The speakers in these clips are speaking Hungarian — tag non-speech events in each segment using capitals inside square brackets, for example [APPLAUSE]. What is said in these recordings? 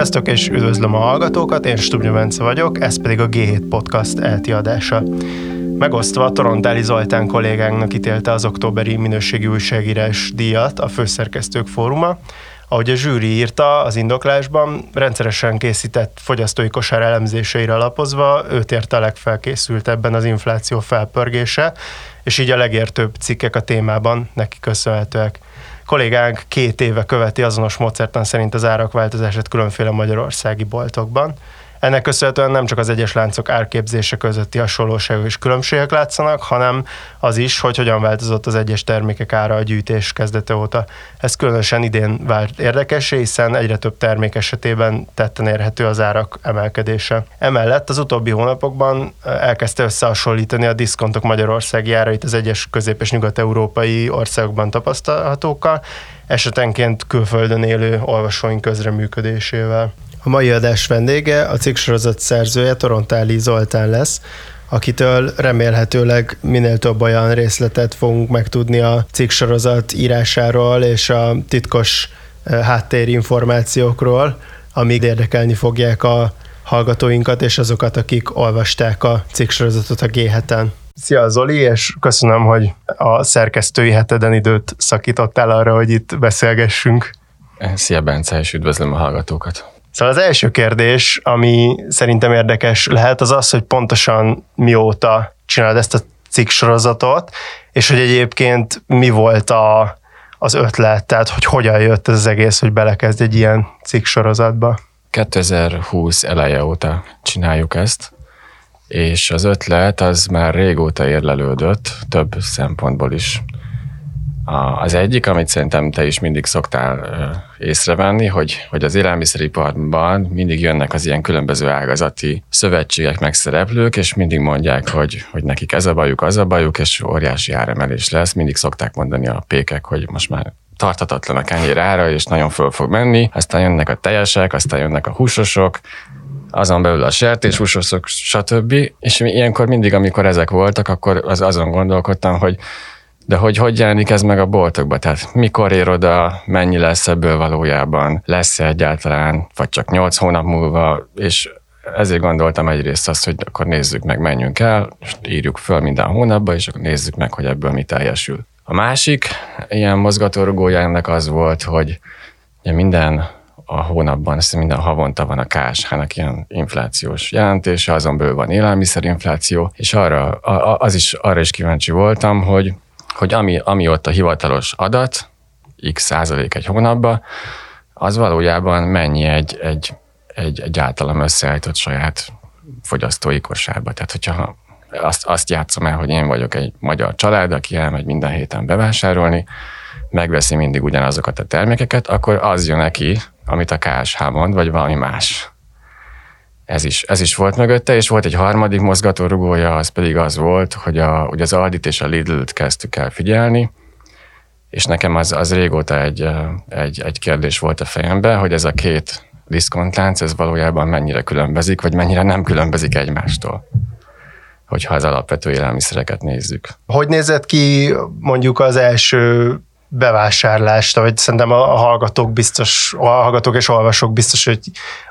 Sziasztok, és üdvözlöm a hallgatókat, én Stubnya Bence vagyok, ez pedig a G7 Podcast elti adása. Megosztva Torontáli Zoltán kollégánknak ítélte az októberi minőségi újságírás díjat a Főszerkesztők Fóruma, ahogy a zsűri írta az indoklásban, rendszeresen készített fogyasztói kosár elemzéseire alapozva, őt érte a legfelkészültebben az infláció felpörgése, és így a legértőbb cikkek a témában neki köszönhetőek kollégánk két éve követi azonos módszertan szerint az árak változását különféle magyarországi boltokban. Ennek köszönhetően nem csak az egyes láncok árképzése közötti hasonlóságok és különbségek látszanak, hanem az is, hogy hogyan változott az egyes termékek ára a gyűjtés kezdete óta. Ez különösen idén vált érdekes, hiszen egyre több termék esetében tetten érhető az árak emelkedése. Emellett az utóbbi hónapokban elkezdte összehasonlítani a diszkontok magyarországi árait az egyes közép- és nyugat-európai országokban tapasztalhatókkal, esetenként külföldön élő olvasóink közreműködésével. A mai adás vendége a cikksorozat szerzője Torontáli Zoltán lesz, akitől remélhetőleg minél több olyan részletet fogunk megtudni a cikksorozat írásáról és a titkos eh, háttérinformációkról, amíg érdekelni fogják a hallgatóinkat és azokat, akik olvasták a cikksorozatot a g Szia Zoli, és köszönöm, hogy a szerkesztői heteden időt szakítottál arra, hogy itt beszélgessünk. Szia Bence, és üdvözlöm a hallgatókat. Szóval az első kérdés, ami szerintem érdekes lehet, az az, hogy pontosan mióta csinálod ezt a cikk sorozatot, és hogy egyébként mi volt a, az ötlet, tehát hogy hogyan jött ez az egész, hogy belekezd egy ilyen cikk sorozatba. 2020 eleje óta csináljuk ezt, és az ötlet az már régóta érlelődött, több szempontból is. Az egyik, amit szerintem te is mindig szoktál észrevenni, hogy, hogy az élelmiszeriparban mindig jönnek az ilyen különböző ágazati szövetségek, megszereplők, és mindig mondják, hogy, hogy nekik ez a bajuk, az a bajuk, és óriási áremelés lesz. Mindig szokták mondani a pékek, hogy most már tartatatlan a kenyér ára, és nagyon föl fog menni. Aztán jönnek a teljesek, aztán jönnek a húsosok, azon belül a sertéshúsosok, stb. És ilyenkor mindig, amikor ezek voltak, akkor az azon gondolkodtam, hogy de hogy hogy jelenik ez meg a boltokba? Tehát mikor ér oda, mennyi lesz ebből valójában, lesz-e egyáltalán, vagy csak nyolc hónap múlva, és ezért gondoltam egyrészt azt, hogy akkor nézzük meg, menjünk el, és írjuk föl minden hónapba, és akkor nézzük meg, hogy ebből mi teljesül. A másik ilyen mozgatórugója ennek az volt, hogy minden a hónapban, ezt minden havonta van a KSH-nak ilyen inflációs jelentése, azon belül van élelmiszerinfláció, és arra, az is, arra is kíváncsi voltam, hogy hogy ami, ami ott a hivatalos adat, x százalék egy hónapban, az valójában mennyi egy, egy, egy, egy általam összeállított saját fogyasztói kosárba. Tehát, hogyha azt, azt játszom el, hogy én vagyok egy magyar család, aki elmegy minden héten bevásárolni, megveszi mindig ugyanazokat a termékeket, akkor az jön neki, amit a KSH mond, vagy valami más. Ez is, ez is volt mögötte, és volt egy harmadik mozgatórugója, az pedig az volt, hogy a, ugye az Aldit és a Lidl-t kezdtük el figyelni, és nekem az, az régóta egy, egy, egy kérdés volt a fejemben, hogy ez a két diszkontlánc, ez valójában mennyire különbözik, vagy mennyire nem különbözik egymástól hogyha az alapvető élelmiszereket nézzük. Hogy nézett ki mondjuk az első bevásárlást, vagy szerintem a hallgatók biztos, a hallgatók és olvasók biztos, hogy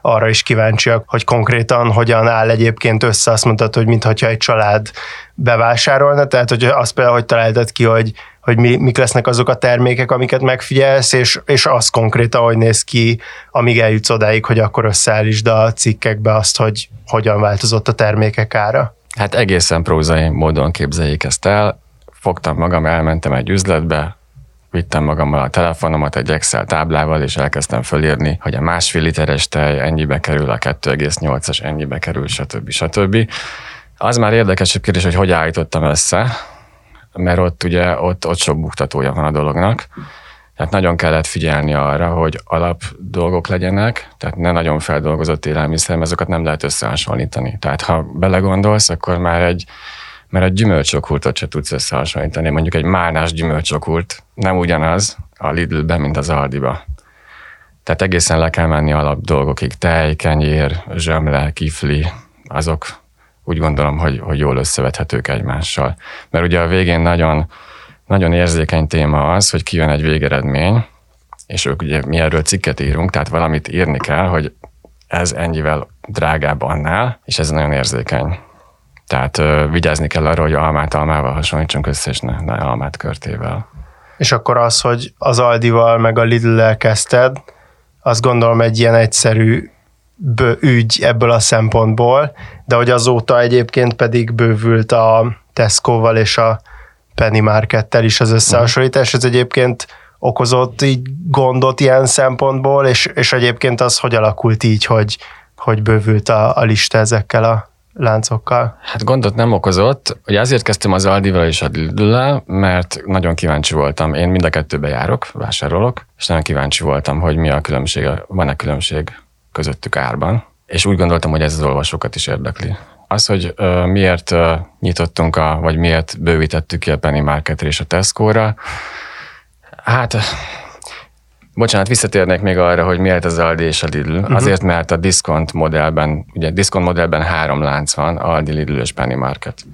arra is kíváncsiak, hogy konkrétan hogyan áll egyébként össze, azt mondtad, hogy mintha egy család bevásárolna, tehát hogy azt például, hogy találtad ki, hogy, hogy mi, mik lesznek azok a termékek, amiket megfigyelsz, és, és az konkrétan, hogy néz ki, amíg eljutsz odáig, hogy akkor összeállítsd a cikkekbe azt, hogy hogyan változott a termékek ára. Hát egészen prózai módon képzeljék ezt el. Fogtam magam, elmentem egy üzletbe, vittem magammal a telefonomat egy Excel táblával, és elkezdtem fölírni, hogy a másfél literes tej ennyibe kerül, a 2,8-as ennyibe kerül, stb. stb. Az már érdekesebb kérdés, hogy hogy állítottam össze, mert ott ugye ott, ott sok buktatója van a dolognak. Tehát nagyon kellett figyelni arra, hogy alap dolgok legyenek, tehát ne nagyon feldolgozott élelmiszer, mert azokat nem lehet összehasonlítani. Tehát ha belegondolsz, akkor már egy mert a gyümölcsokúrtot se tudsz összehasonlítani. Mondjuk egy málnás gyümölcsokúrt nem ugyanaz a Lidlben, mint az Aldiba. Tehát egészen le kell menni alap dolgokig. Tej, kenyér, zsömle, kifli, azok úgy gondolom, hogy, hogy jól összevethetők egymással. Mert ugye a végén nagyon, nagyon érzékeny téma az, hogy kijön egy végeredmény, és ők ugye mi erről cikket írunk, tehát valamit írni kell, hogy ez ennyivel drágább annál, és ez nagyon érzékeny. Tehát ö, vigyázni kell arra, hogy almát almával hasonlítsunk össze, és ne, ne almát körtével. És akkor az, hogy az Aldival meg a Lidl-lel kezdted, azt gondolom egy ilyen egyszerű ügy ebből a szempontból, de hogy azóta egyébként pedig bővült a Tesco-val és a Penny Markettel is az összehasonlítás, ez egyébként okozott így gondot ilyen szempontból, és, és egyébként az hogy alakult így, hogy, hogy bővült a, a lista ezekkel a láncokkal? Hát gondot nem okozott. Ugye azért kezdtem az Aldival és a lidl mert nagyon kíváncsi voltam. Én mind a kettőbe járok, vásárolok, és nagyon kíváncsi voltam, hogy mi a különbség, van-e különbség közöttük árban. És úgy gondoltam, hogy ez az olvasókat is érdekli. Az, hogy uh, miért uh, nyitottunk, a, vagy miért bővítettük ki a Penny Marketre és a Tesco-ra, hát Bocsánat, visszatérnék még arra, hogy miért az Aldi és a Lidl. Uh-huh. Azért, mert a diszkont modellben, ugye diszkont modellben három lánc van, Aldi, Lidl és Penny Market.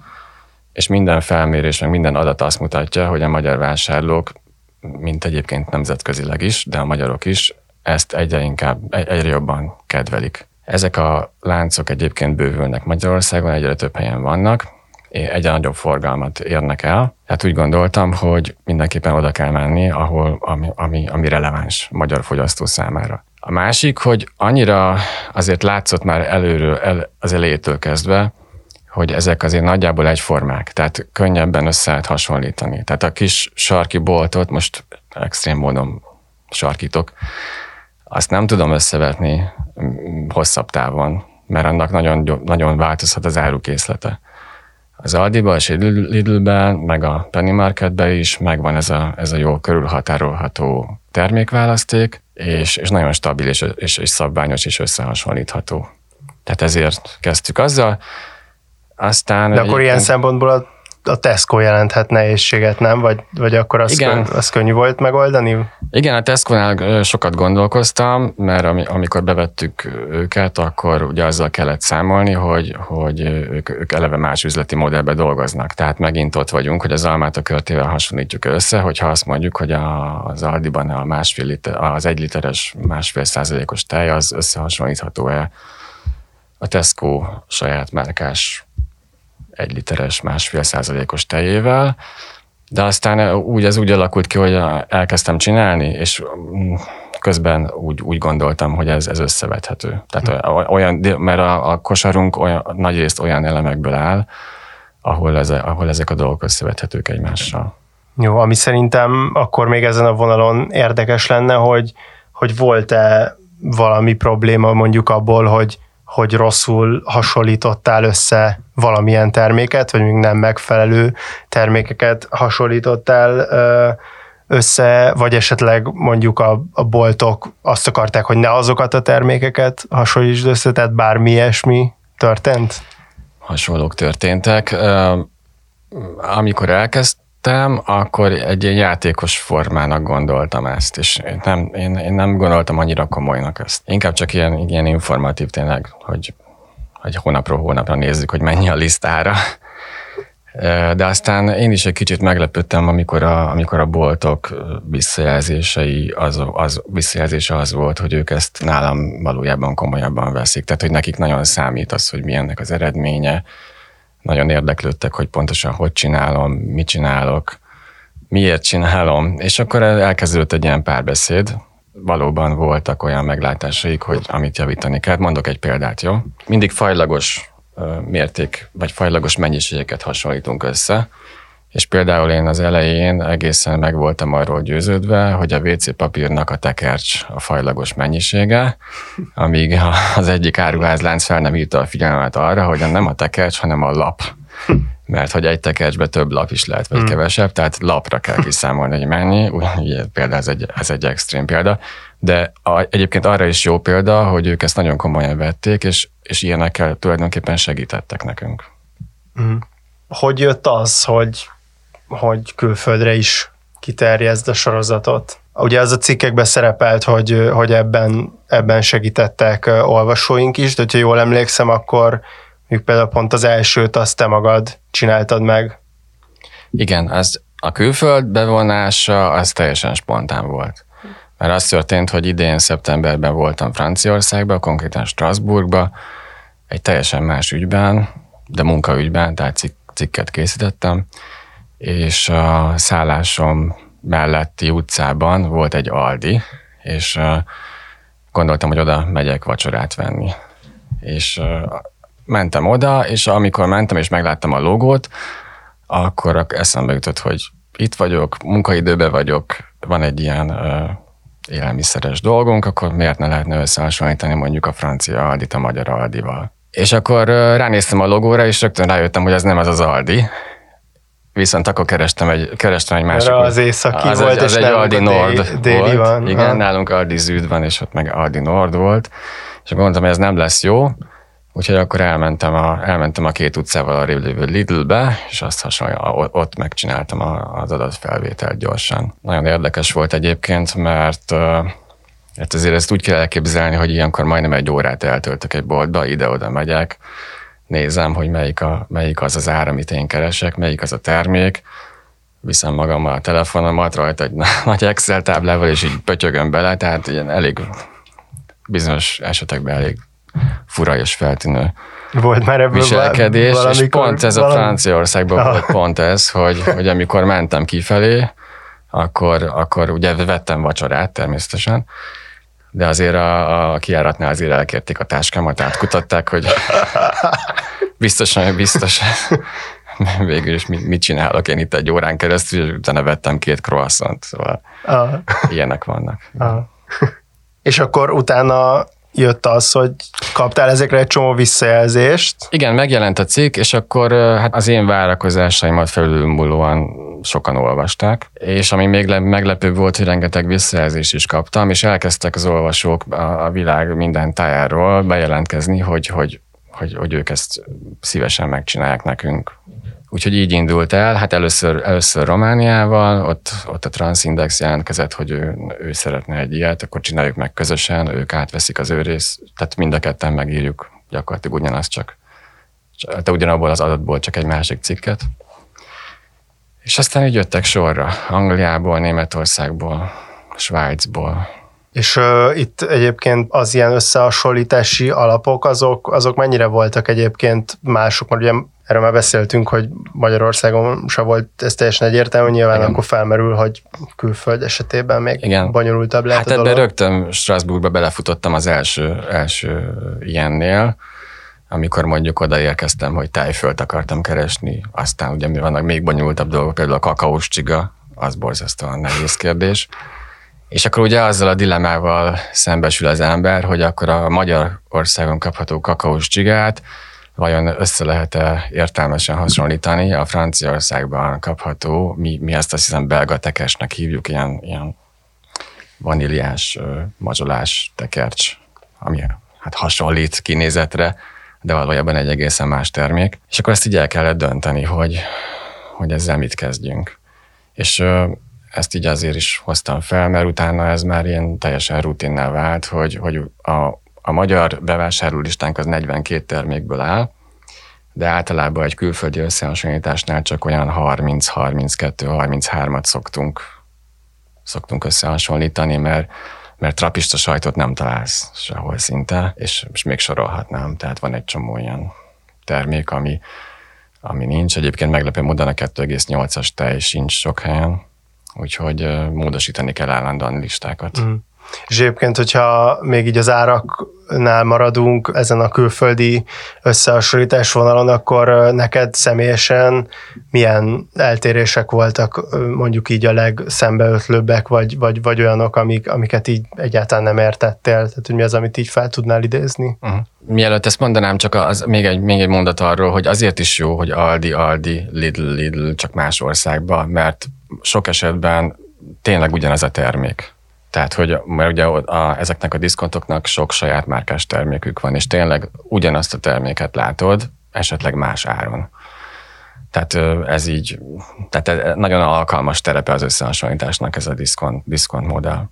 És minden felmérés, meg minden adat azt mutatja, hogy a magyar vásárlók, mint egyébként nemzetközileg is, de a magyarok is, ezt egyre inkább, egyre jobban kedvelik. Ezek a láncok egyébként bővülnek Magyarországon, egyre több helyen vannak, egyre nagyobb forgalmat érnek el. Tehát úgy gondoltam, hogy mindenképpen oda kell menni, ahol, ami, ami, ami releváns magyar fogyasztó számára. A másik, hogy annyira azért látszott már előről, el, az elejétől kezdve, hogy ezek azért nagyjából egyformák, tehát könnyebben össze lehet hasonlítani. Tehát a kis sarki boltot, most extrém módon sarkítok, azt nem tudom összevetni mm, hosszabb távon, mert annak nagyon, nagyon változhat az árukészlete az Aldiba és Lidlben, meg a Penny Marketben is megvan ez a, ez a jó körülhatárolható termékválaszték, és, és nagyon stabil és, és, és szabványos és összehasonlítható. Tehát ezért kezdtük azzal. Aztán De akkor ilyen szempontból a a Tesco jelenthet nehézséget, nem? Vagy, vagy akkor az, Igen. Könny, az könnyű volt megoldani? Igen, a Tesco-nál sokat gondolkoztam, mert amikor bevettük őket, akkor ugye azzal kellett számolni, hogy, hogy ők, ők eleve más üzleti modellbe dolgoznak. Tehát megint ott vagyunk, hogy az almát a körtével hasonlítjuk össze, hogyha azt mondjuk, hogy a, az Aldiban a másfél liter, az egy literes másfél százalékos tej az összehasonlítható-e a Tesco saját márkás egy literes, másfél százalékos tejével, de aztán úgy ez úgy alakult ki, hogy elkezdtem csinálni, és mm, közben úgy, úgy gondoltam, hogy ez, ez összevethető. Tehát olyan, mert a, a kosarunk olyan, nagy részt olyan elemekből áll, ahol, ez, ahol ezek a dolgok összevethetők egymással. Jó, ami szerintem akkor még ezen a vonalon érdekes lenne, hogy, hogy volt-e valami probléma mondjuk abból, hogy hogy rosszul hasonlítottál össze valamilyen terméket, vagy még nem megfelelő termékeket hasonlítottál össze, vagy esetleg mondjuk a, a boltok azt akarták, hogy ne azokat a termékeket hasonlítsd össze, tehát bármi ilyesmi történt? Hasonlók történtek. Amikor elkezd, kezdtem, akkor egy ilyen játékos formának gondoltam ezt, és nem, én, én nem gondoltam annyira komolynak ezt. Inkább csak ilyen, ilyen informatív tényleg, hogy, hogy hónapról hónapra nézzük, hogy mennyi a listára. De aztán én is egy kicsit meglepődtem, amikor a, amikor a boltok visszajelzései, az, az, visszajelzése az volt, hogy ők ezt nálam valójában komolyabban veszik. Tehát, hogy nekik nagyon számít az, hogy milyennek az eredménye, nagyon érdeklődtek, hogy pontosan hogy csinálom, mit csinálok, miért csinálom, és akkor elkezdődött egy ilyen párbeszéd, valóban voltak olyan meglátásaik, hogy amit javítani kell. Mondok egy példát, jó? Mindig fajlagos mérték, vagy fajlagos mennyiségeket hasonlítunk össze, és például én az elején egészen meg voltam arról győződve, hogy a WC papírnak a tekercs a fajlagos mennyisége, amíg az egyik áruházlánc fel nem írta a figyelmet arra, hogy nem a tekercs, hanem a lap. Mert hogy egy tekercsbe több lap is lehet, vagy hmm. kevesebb, tehát lapra kell kiszámolni, hogy mennyi. Úgy, például ez egy, ez egy extrém példa. De a, egyébként arra is jó példa, hogy ők ezt nagyon komolyan vették, és, és ilyenekkel tulajdonképpen segítettek nekünk. Hmm. Hogy jött az, hogy hogy külföldre is kiterjezd a sorozatot. Ugye az a cikkekben szerepelt, hogy, hogy ebben, ebben segítettek olvasóink is, de ha jól emlékszem, akkor mondjuk például pont az elsőt azt te magad csináltad meg. Igen, az a külföld bevonása az teljesen spontán volt. Mert az történt, hogy idén szeptemberben voltam Franciaországban, konkrétan Strasbourgba, egy teljesen más ügyben, de munkaügyben, tehát cik, cikket készítettem, és a szállásom melletti utcában volt egy Aldi, és gondoltam, hogy oda megyek vacsorát venni. És mentem oda, és amikor mentem és megláttam a logót, akkor eszembe jutott, hogy itt vagyok, munkaidőben vagyok, van egy ilyen élelmiszeres dolgunk, akkor miért ne lehetne összehasonlítani mondjuk a francia Aldit a magyar Aldival. És akkor ránéztem a logóra, és rögtön rájöttem, hogy ez nem az az Aldi, Viszont akkor kerestem egy, kerestem egy másik. Erre az északi az volt, egy, az és egy Aldi Nord déli volt. van. Igen, ha. nálunk Aldi Zűd van, és ott meg Aldi Nord volt. És gondoltam, hogy ez nem lesz jó, úgyhogy akkor elmentem a, elmentem a két utcával a lévő Lidlbe, és azt hasonlóan ott megcsináltam az adatfelvételt gyorsan. Nagyon érdekes volt egyébként, mert hát azért ezt úgy kell elképzelni, hogy ilyenkor majdnem egy órát eltöltök egy boltba, ide-oda megyek, nézem, hogy melyik, a, melyik az az ár, amit én keresek, melyik az a termék, viszem magammal a telefonomat rajta egy [LAUGHS] nagy Excel táblával, és így pötyögöm bele, tehát ilyen elég bizonyos esetekben elég fura és feltűnő volt már ebből viselkedés, és pont ez valami... a Franciaországban ah. volt pont ez, hogy, hogy amikor mentem kifelé, akkor, akkor ugye vettem vacsorát természetesen, de azért a, a kiáratnál azért elkérték a táskámat, átkutatták, hogy biztosan, biztos [LAUGHS] végül is mit, mit csinálok én itt egy órán keresztül, és utána vettem két croissant, szóval ah. ilyenek vannak. Ah. És akkor utána jött az, hogy kaptál ezekre egy csomó visszajelzést. Igen, megjelent a cikk, és akkor hát az én várakozásaimat felülmúlóan sokan olvasták, és ami még meglepőbb volt, hogy rengeteg visszajelzést is kaptam, és elkezdtek az olvasók a, világ minden tájáról bejelentkezni, hogy, hogy, hogy, hogy ők ezt szívesen megcsinálják nekünk. Úgyhogy így indult el, hát először, először Romániával, ott, ott a Transindex jelentkezett, hogy ő, ő szeretne egy ilyet, akkor csináljuk meg közösen, ők átveszik az ő rész, tehát mind a ketten megírjuk gyakorlatilag ugyanazt csak, de ugyanabból az adatból csak egy másik cikket. És aztán így jöttek sorra, Angliából, Németországból, Svájcból. És uh, itt egyébként az ilyen összehasonlítási alapok, azok, azok mennyire voltak egyébként mások, mert ugye erről már beszéltünk, hogy Magyarországon se volt ez teljesen egyértelmű, nyilván Igen. akkor felmerül, hogy külföld esetében még Igen. bonyolultabb lehet hát a dolog. rögtön Strasbourgba belefutottam az első, első ilyennél, amikor mondjuk odaérkeztem, hogy tájföld akartam keresni, aztán ugye mi vannak még bonyolultabb dolgok, például a kakaós csiga, az borzasztóan nehéz kérdés. És akkor ugye azzal a dilemával szembesül az ember, hogy akkor a Magyarországon kapható kakaós csigát vajon össze lehet-e értelmesen hasonlítani a Franciaországban kapható, mi, mi ezt azt hiszem belga tekesnek hívjuk, ilyen, ilyen vaníliás, mazsolás tekercs, ami hát hasonlít kinézetre, de valójában egy egészen más termék. És akkor ezt így el kellett dönteni, hogy, hogy ezzel mit kezdjünk. És ezt így azért is hoztam fel, mert utána ez már ilyen teljesen rutinnel vált, hogy, hogy a, a magyar bevásárlólistánk az 42 termékből áll, de általában egy külföldi összehasonlításnál csak olyan 30-32-33-at szoktunk, szoktunk összehasonlítani, mert mert trapista sajtot nem találsz sehol szinte, és, és még sorolhatnám, tehát van egy csomó ilyen termék, ami, ami nincs. Egyébként meglepő módon a 2,8-as tej sincs sok helyen, úgyhogy módosítani kell állandóan listákat. Mm. És egyébként, hogyha még így az áraknál maradunk ezen a külföldi összehasonlítás vonalon, akkor neked személyesen milyen eltérések voltak mondjuk így a legszembeötlőbbek, vagy, vagy, vagy olyanok, amik, amiket így egyáltalán nem értettél? Tehát, hogy mi az, amit így fel tudnál idézni? Uh-huh. Mielőtt ezt mondanám, csak az, még, egy, még egy mondat arról, hogy azért is jó, hogy Aldi, Aldi, Lidl, Lidl, csak más országban, mert sok esetben tényleg ugyanaz a termék tehát, hogy mert ugye a, ezeknek a diszkontoknak sok saját márkás termékük van, és tényleg ugyanazt a terméket látod, esetleg más áron. Tehát ez így, tehát nagyon alkalmas terepe az összehasonlításnak ez a diszkont, diszkont modell.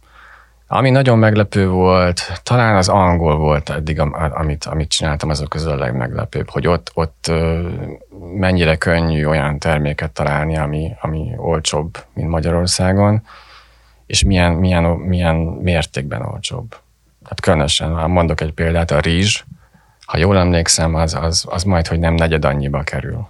Ami nagyon meglepő volt, talán az angol volt eddig, amit, amit csináltam, azok közül a legmeglepőbb, hogy ott, ott mennyire könnyű olyan terméket találni, ami, ami olcsóbb, mint Magyarországon, és milyen, milyen, milyen mértékben olcsóbb. Tehát különösen, ha mondok egy példát, a rizs, ha jól emlékszem, az, az, az majd, hogy nem negyed annyiba kerül.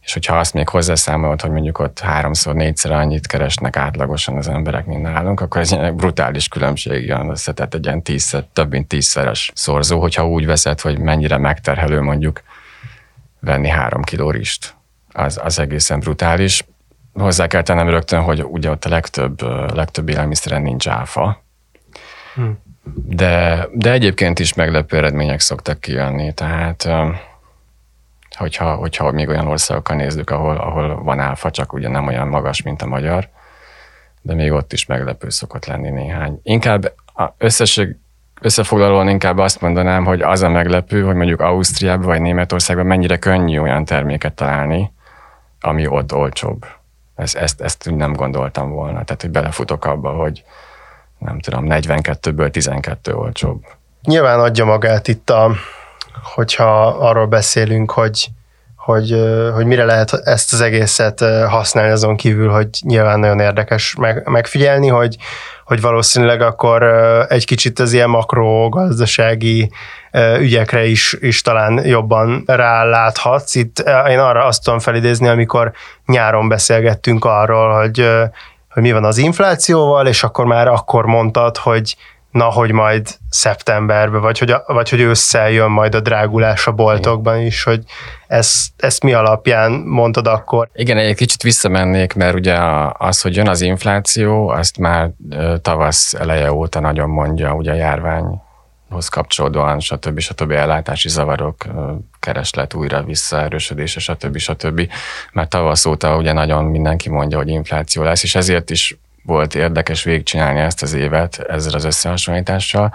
És hogyha azt még hozzászámolod, hogy mondjuk ott háromszor, négyszer annyit keresnek átlagosan az emberek, mint nálunk, akkor ez egy brutális különbség jön össze, tehát egy ilyen tízszer, több mint tízszeres szorzó, hogyha úgy veszed, hogy mennyire megterhelő mondjuk venni három kiló rist. Az, az egészen brutális. Hozzá kell tennem rögtön, hogy ugye ott a legtöbb, legtöbb élelmiszeren nincs áfa. Hmm. De, de egyébként is meglepő eredmények szoktak kijönni, tehát hogyha, hogyha még olyan országokkal nézzük, ahol, ahol van áfa, csak ugye nem olyan magas, mint a magyar, de még ott is meglepő szokott lenni néhány. Inkább összesség, összefoglalóan inkább azt mondanám, hogy az a meglepő, hogy mondjuk Ausztriában vagy Németországban mennyire könnyű olyan terméket találni, ami ott olcsóbb. Ezt, ezt, ezt nem gondoltam volna. Tehát, hogy belefutok abba, hogy nem tudom, 42-ből 12 olcsóbb. Nyilván adja magát itt a, hogyha arról beszélünk, hogy, hogy, hogy mire lehet ezt az egészet használni azon kívül, hogy nyilván nagyon érdekes meg, megfigyelni, hogy, hogy valószínűleg akkor egy kicsit az ilyen makrogazdasági ügyekre is, is talán jobban ráláthatsz. Itt én arra azt tudom felidézni, amikor nyáron beszélgettünk arról, hogy, hogy mi van az inflációval, és akkor már akkor mondtad, hogy na, hogy majd szeptemberben, vagy hogy, a, vagy hogy ősszel jön majd a drágulás a boltokban is, hogy ezt, ezt mi alapján mondtad akkor? Igen, egy kicsit visszamennék, mert ugye az, hogy jön az infláció, azt már tavasz eleje óta nagyon mondja ugye a járvány hoz kapcsolódóan, stb. stb. ellátási zavarok, kereslet újra visszaerősödése, stb. stb. Mert tavasz óta ugye nagyon mindenki mondja, hogy infláció lesz, és ezért is volt érdekes végigcsinálni ezt az évet ezzel az összehasonlítással,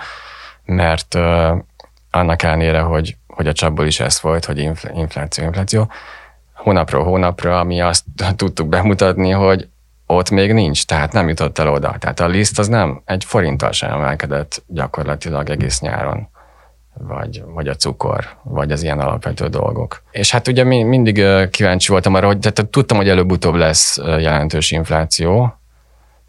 mert annak ellenére, hogy, hogy a csapból is ez volt, hogy infláció, infláció, hónapról hónapra mi azt [LAUGHS] tudtuk bemutatni, hogy ott még nincs, tehát nem jutott el oda. Tehát a liszt az nem egy forinttal sem emelkedett gyakorlatilag egész nyáron vagy, vagy a cukor, vagy az ilyen alapvető dolgok. És hát ugye mindig kíváncsi voltam arra, hogy tehát tudtam, hogy előbb-utóbb lesz jelentős infláció,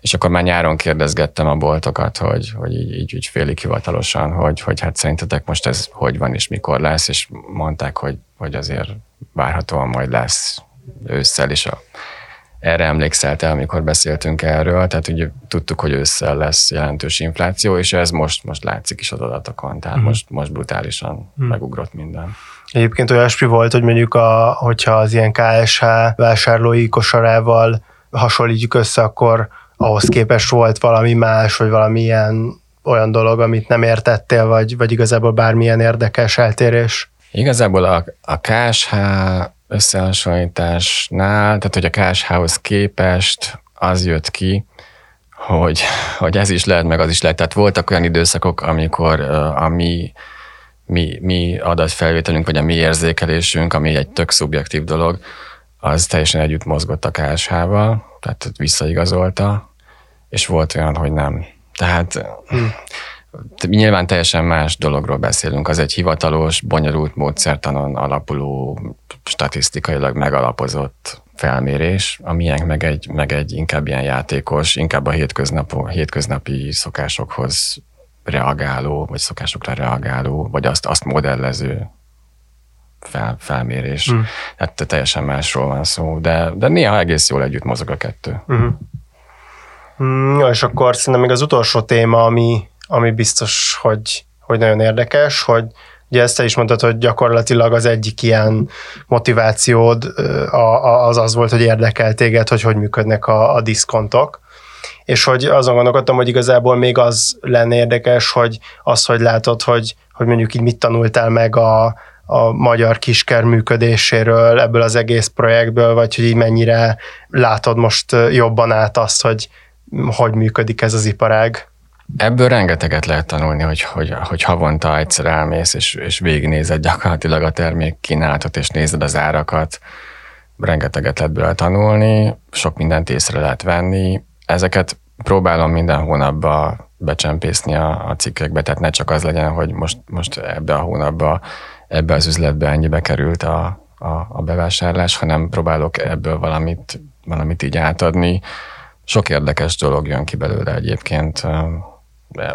és akkor már nyáron kérdezgettem a boltokat, hogy, hogy így, így, így félig hivatalosan, hogy, hogy hát szerintetek most ez hogy van és mikor lesz, és mondták, hogy, hogy azért várhatóan majd lesz ősszel is a erre emlékszel te, amikor beszéltünk erről, tehát ugye tudtuk, hogy ősszel lesz jelentős infláció, és ez most, most látszik is az adatokon, tehát uh-huh. most, most brutálisan uh-huh. megugrott minden. Egyébként olyasmi volt, hogy mondjuk, a, hogyha az ilyen KSH vásárlói kosarával hasonlítjuk össze, akkor ahhoz képest volt valami más, vagy valami ilyen olyan dolog, amit nem értettél, vagy, vagy igazából bármilyen érdekes eltérés? Igazából a, a KSH összehasonlításnál, tehát hogy a KSH-hoz képest az jött ki, hogy, hogy ez is lehet, meg az is lehet. Tehát voltak olyan időszakok, amikor a mi, mi, mi adatfelvételünk, vagy a mi érzékelésünk, ami egy tök szubjektív dolog, az teljesen együtt mozgott a KSH-val, tehát visszaigazolta, és volt olyan, hogy nem. Tehát hmm. nyilván teljesen más dologról beszélünk. Az egy hivatalos, bonyolult módszertanon alapuló, statisztikailag megalapozott felmérés, a miénk meg egy, meg egy inkább ilyen játékos, inkább a hétköznap, hétköznapi szokásokhoz reagáló, vagy szokásokra reagáló, vagy azt, azt modellező fel, felmérés. Mm. Hát teljesen másról van szó, de, de néha egész jól együtt mozog a kettő. Mm. Mm, és akkor szerintem még az utolsó téma, ami, ami biztos, hogy, hogy nagyon érdekes, hogy ugye ezt te is mondtad, hogy gyakorlatilag az egyik ilyen motivációd az az volt, hogy érdekel téged, hogy hogy működnek a, a diszkontok, és hogy azon gondolkodtam, hogy igazából még az lenne érdekes, hogy az, hogy látod, hogy, hogy mondjuk így mit tanultál meg a, a magyar kisker működéséről, ebből az egész projektből, vagy hogy így mennyire látod most jobban át azt, hogy hogy működik ez az iparág? Ebből rengeteget lehet tanulni, hogy, hogy, hogy havonta egyszer elmész, és, és végignézed gyakorlatilag a termék kínálatot, és nézed az árakat. Rengeteget lehet belőle tanulni, sok mindent észre lehet venni. Ezeket próbálom minden hónapban becsempészni a, a cikkekbe, tehát ne csak az legyen, hogy most, most ebbe a hónapba, ebbe az üzletbe ennyibe került a, a, a bevásárlás, hanem próbálok ebből valamit, valamit így átadni Sok érdekes dolog jön ki belőle egyébként.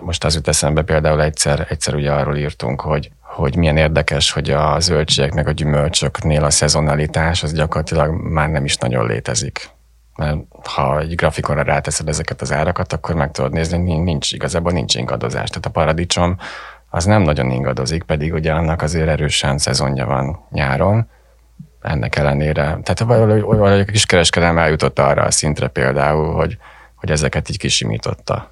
Most az jut eszembe például egyszer, egyszer ugye arról írtunk, hogy, hogy milyen érdekes, hogy a zöldségek meg a gyümölcsöknél a szezonalitás az gyakorlatilag már nem is nagyon létezik. Mert ha egy grafikonra ráteszed ezeket az árakat, akkor meg tudod nézni, hogy nincs igazából nincs ingadozás. Tehát a paradicsom az nem nagyon ingadozik, pedig ugye annak azért erősen szezonja van nyáron, ennek ellenére. Tehát valahogy, a kiskereskedelem eljutott arra a szintre például, hogy, hogy ezeket így kisimította.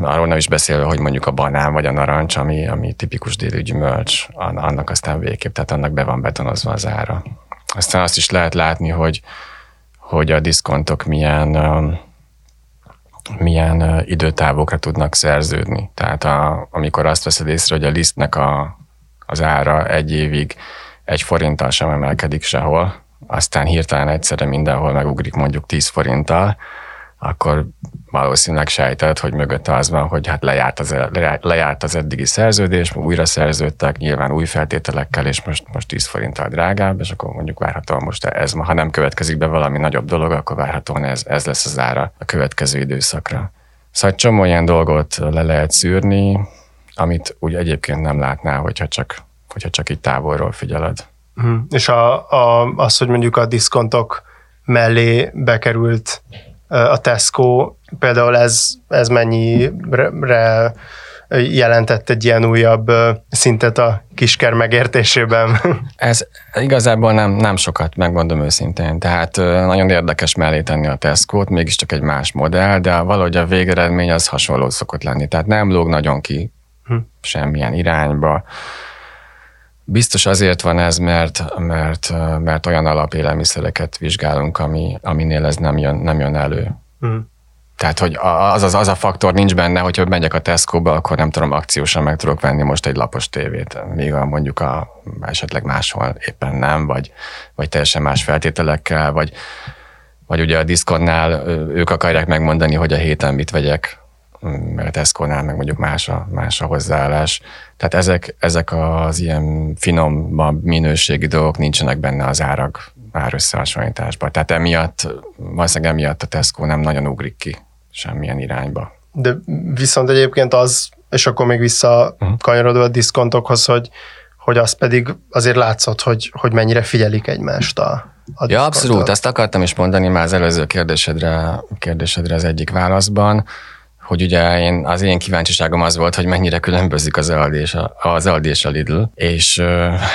Arról nem is beszélve, hogy mondjuk a banán vagy a narancs, ami, ami tipikus déli gyümölcs, annak aztán végképp, tehát annak be van betonozva az ára. Aztán azt is lehet látni, hogy, hogy a diszkontok milyen, milyen időtávokra tudnak szerződni. Tehát a, amikor azt veszed észre, hogy a lisztnek a, az ára egy évig egy forinttal sem emelkedik sehol, aztán hirtelen egyszerre mindenhol megugrik mondjuk 10 forinttal, akkor valószínűleg sejtett, hogy mögötte az van, hogy hát lejárt az, lejárt az eddigi szerződés, újra szerződtek, nyilván új feltételekkel, és most, most 10 forinttal drágább, és akkor mondjuk várhatóan most ez, ha nem következik be valami nagyobb dolog, akkor várhatóan ez, ez lesz az ára a következő időszakra. Szóval csomó ilyen dolgot le lehet szűrni, amit úgy egyébként nem látnál, hogyha csak, hogyha csak így távolról figyeled. Mm. És a, a, az, hogy mondjuk a diszkontok mellé bekerült a Tesco, például ez, ez mennyire jelentett egy ilyen újabb szintet a kisker megértésében? [LAUGHS] Ez igazából nem, nem sokat, megmondom őszintén. Tehát nagyon érdekes mellé tenni a Tesco-t, mégiscsak egy más modell, de valahogy a végeredmény az hasonló szokott lenni. Tehát nem lóg nagyon ki hm. semmilyen irányba. Biztos azért van ez, mert, mert, mert olyan alapélelmiszereket vizsgálunk, ami, aminél ez nem jön, nem jön elő. Mm. Tehát, hogy az, az, az a faktor nincs benne, hogyha megyek a Tesco-ba, akkor nem tudom, akciósan meg tudok venni most egy lapos tévét, míg a, mondjuk a, esetleg máshol éppen nem, vagy, vagy teljesen más feltételekkel, vagy, vagy ugye a diszkonnál ők akarják megmondani, hogy a héten mit vegyek, meg a Tesco-nál, meg mondjuk más a, más a hozzáállás. Tehát ezek, ezek az ilyen finom minőségi dolgok nincsenek benne az árak árösszehasonlításban. Tehát emiatt, valószínűleg emiatt a Tesco nem nagyon ugrik ki semmilyen irányba. De viszont egyébként az, és akkor még visszakanyarodva a diszkontokhoz, hogy, hogy az pedig azért látszott, hogy, hogy mennyire figyelik egymást a, a Ja, abszolút, ezt akartam is mondani már az előző kérdésedre, kérdésedre az egyik válaszban, hogy ugye én, az én kíváncsiságom az volt, hogy mennyire különbözik az Aldi és a, az Aldi és a Lidl, és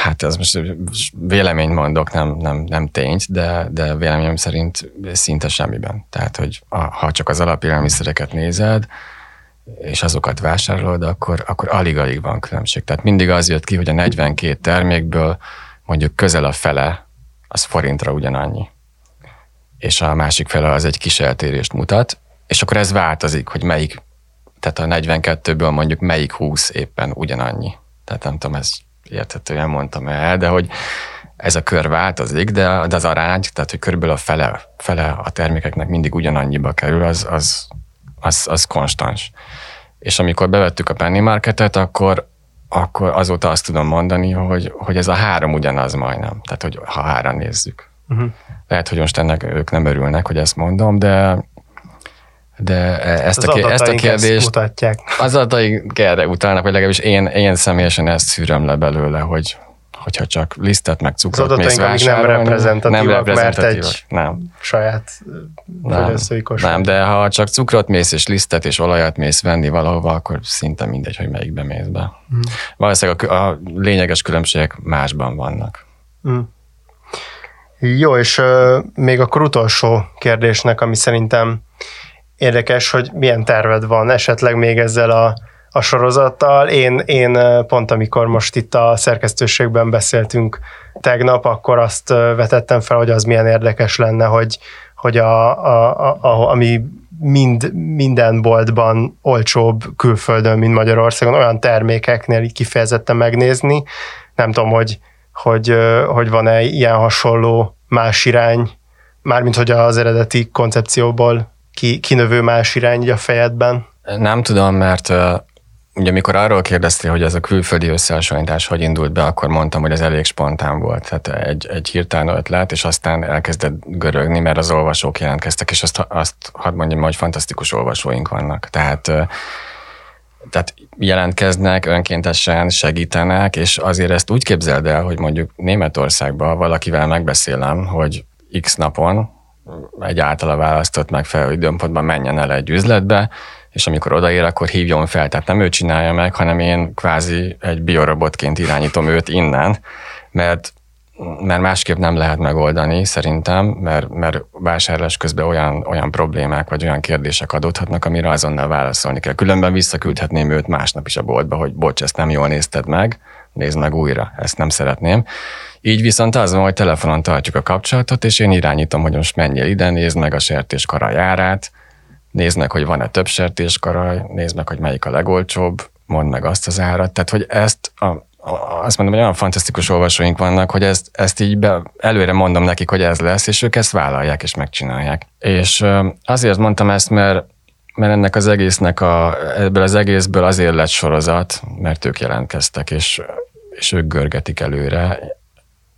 hát ez most véleményt mondok, nem, nem, nem tényt, de, de véleményem szerint szinte semmiben. Tehát, hogy a, ha csak az alapélelmiszereket nézed, és azokat vásárolod, akkor, akkor alig-alig van különbség. Tehát mindig az jött ki, hogy a 42 termékből mondjuk közel a fele, az forintra ugyanannyi. És a másik fele az egy kis eltérést mutat, és akkor ez változik, hogy melyik, tehát a 42-ből mondjuk melyik 20 éppen ugyanannyi. Tehát nem tudom, ezt érthetően mondtam el, de hogy ez a kör változik, de, de az arány, tehát hogy körülbelül a fele, fele a termékeknek mindig ugyanannyiba kerül, az, az, az, az konstans. És amikor bevettük a Penny Marketet, akkor, akkor azóta azt tudom mondani, hogy, hogy ez a három ugyanaz majdnem. Tehát, hogy ha hára nézzük. Uh-huh. Lehet, hogy most ennek ők nem örülnek, hogy ezt mondom, de de e, ezt, a, ezt a kérdést ezt mutatják. az adataink erre utalnak, vagy legalábbis én, én személyesen ezt szűröm le belőle, hogy hogyha csak lisztet meg cukrot mész nem reprezentatívak, nem reprezentatívak, mert egy nem. saját nem, nem, de ha csak cukrot mész, és lisztet, és olajat mész venni valahova, akkor szinte mindegy, hogy melyikbe mész be. Mm. Valószínűleg a, a lényeges különbségek másban vannak. Mm. Jó, és uh, még akkor utolsó kérdésnek, ami szerintem érdekes, hogy milyen terved van esetleg még ezzel a, a sorozattal. Én, én pont amikor most itt a szerkesztőségben beszéltünk tegnap, akkor azt vetettem fel, hogy az milyen érdekes lenne, hogy, hogy a, a, a, a, ami mind, minden boltban olcsóbb külföldön, mint Magyarországon, olyan termékeknél így kifejezetten megnézni. Nem tudom, hogy, hogy, hogy van-e ilyen hasonló más irány, mármint hogy az eredeti koncepcióból ki, kinövő más irány a fejedben? Nem tudom, mert ugye amikor arról kérdeztél, hogy ez a külföldi összehasonlítás hogy indult be, akkor mondtam, hogy ez elég spontán volt. Tehát egy, egy hirtelen ötlet, és aztán elkezdett görögni, mert az olvasók jelentkeztek, és azt, azt hadd mondjam, hogy fantasztikus olvasóink vannak. Tehát tehát jelentkeznek, önkéntesen segítenek, és azért ezt úgy képzeld el, hogy mondjuk Németországban valakivel megbeszélem, hogy x napon egy általa választott megfelelő időpontban menjen el egy üzletbe, és amikor odaér, akkor hívjon fel. Tehát nem ő csinálja meg, hanem én kvázi egy biorobotként irányítom őt innen, mert mert másképp nem lehet megoldani szerintem, mert, mert vásárlás közben olyan, olyan problémák vagy olyan kérdések adódhatnak, amire azonnal válaszolni kell. Különben visszaküldhetném őt másnap is a boltba, hogy bocs, ezt nem jól nézted meg, nézd meg újra, ezt nem szeretném. Így viszont az van, hogy telefonon tartjuk a kapcsolatot, és én irányítom, hogy most menjél ide, nézd meg a sertéskaraj járát, nézd meg, hogy van-e több sertéskaraj, nézd meg, hogy melyik a legolcsóbb, mondd meg azt az árat. Tehát, hogy ezt a, azt mondom, hogy olyan fantasztikus olvasóink vannak, hogy ezt, ezt így be, előre mondom nekik, hogy ez lesz, és ők ezt vállalják és megcsinálják. És azért mondtam ezt, mert mert ennek az egésznek a, ebből az egészből azért lett sorozat, mert ők jelentkeztek, és, és ők görgetik előre.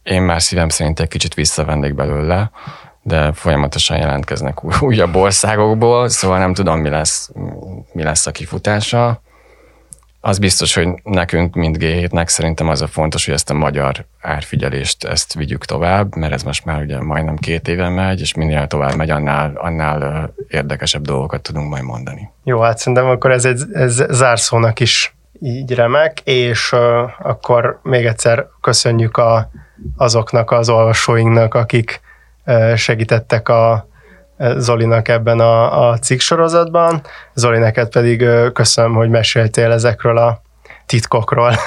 Én már szívem szerint egy kicsit visszavennék belőle, de folyamatosan jelentkeznek újabb országokból, szóval nem tudom, mi lesz, mi lesz a kifutása. Az biztos, hogy nekünk, mint G7-nek szerintem az a fontos, hogy ezt a magyar árfigyelést ezt vigyük tovább, mert ez most már ugye majdnem két éve megy, és minél tovább megy, annál, annál érdekesebb dolgokat tudunk majd mondani. Jó, hát szerintem akkor ez egy ez zárszónak is így remek, és uh, akkor még egyszer köszönjük a, azoknak az olvasóinknak, akik uh, segítettek a Zolinak ebben a, a cikk sorozatban. Zoli, neked pedig köszönöm, hogy meséltél ezekről a titkokról. [LAUGHS]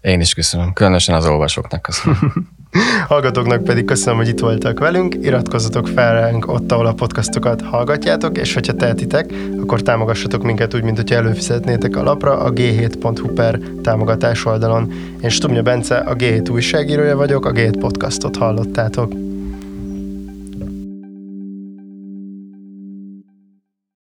Én is köszönöm, különösen az olvasóknak köszönöm. [LAUGHS] Hallgatóknak pedig köszönöm, hogy itt voltak velünk, iratkozzatok fel ránk ott, ahol a podcastokat hallgatjátok, és hogyha tehetitek, akkor támogassatok minket úgy, mint hogyha előfizetnétek a lapra a g7.hu per támogatás oldalon. Én Stumja Bence, a G7 újságírója vagyok, a G7 podcastot hallottátok.